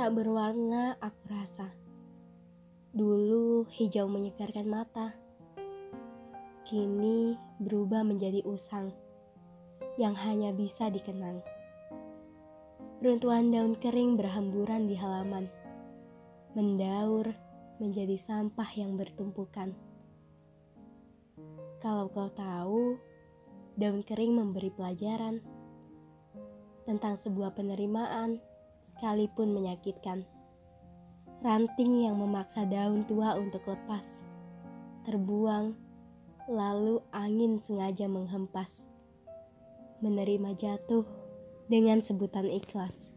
Tak berwarna aku rasa. Dulu hijau menyegarkan mata. Kini berubah menjadi usang yang hanya bisa dikenang. Runtuhan daun kering berhamburan di halaman, mendaur menjadi sampah yang bertumpukan. Kalau kau tahu, daun kering memberi pelajaran tentang sebuah penerimaan sekalipun menyakitkan. Ranting yang memaksa daun tua untuk lepas, terbuang, lalu angin sengaja menghempas. Menerima jatuh dengan sebutan ikhlas.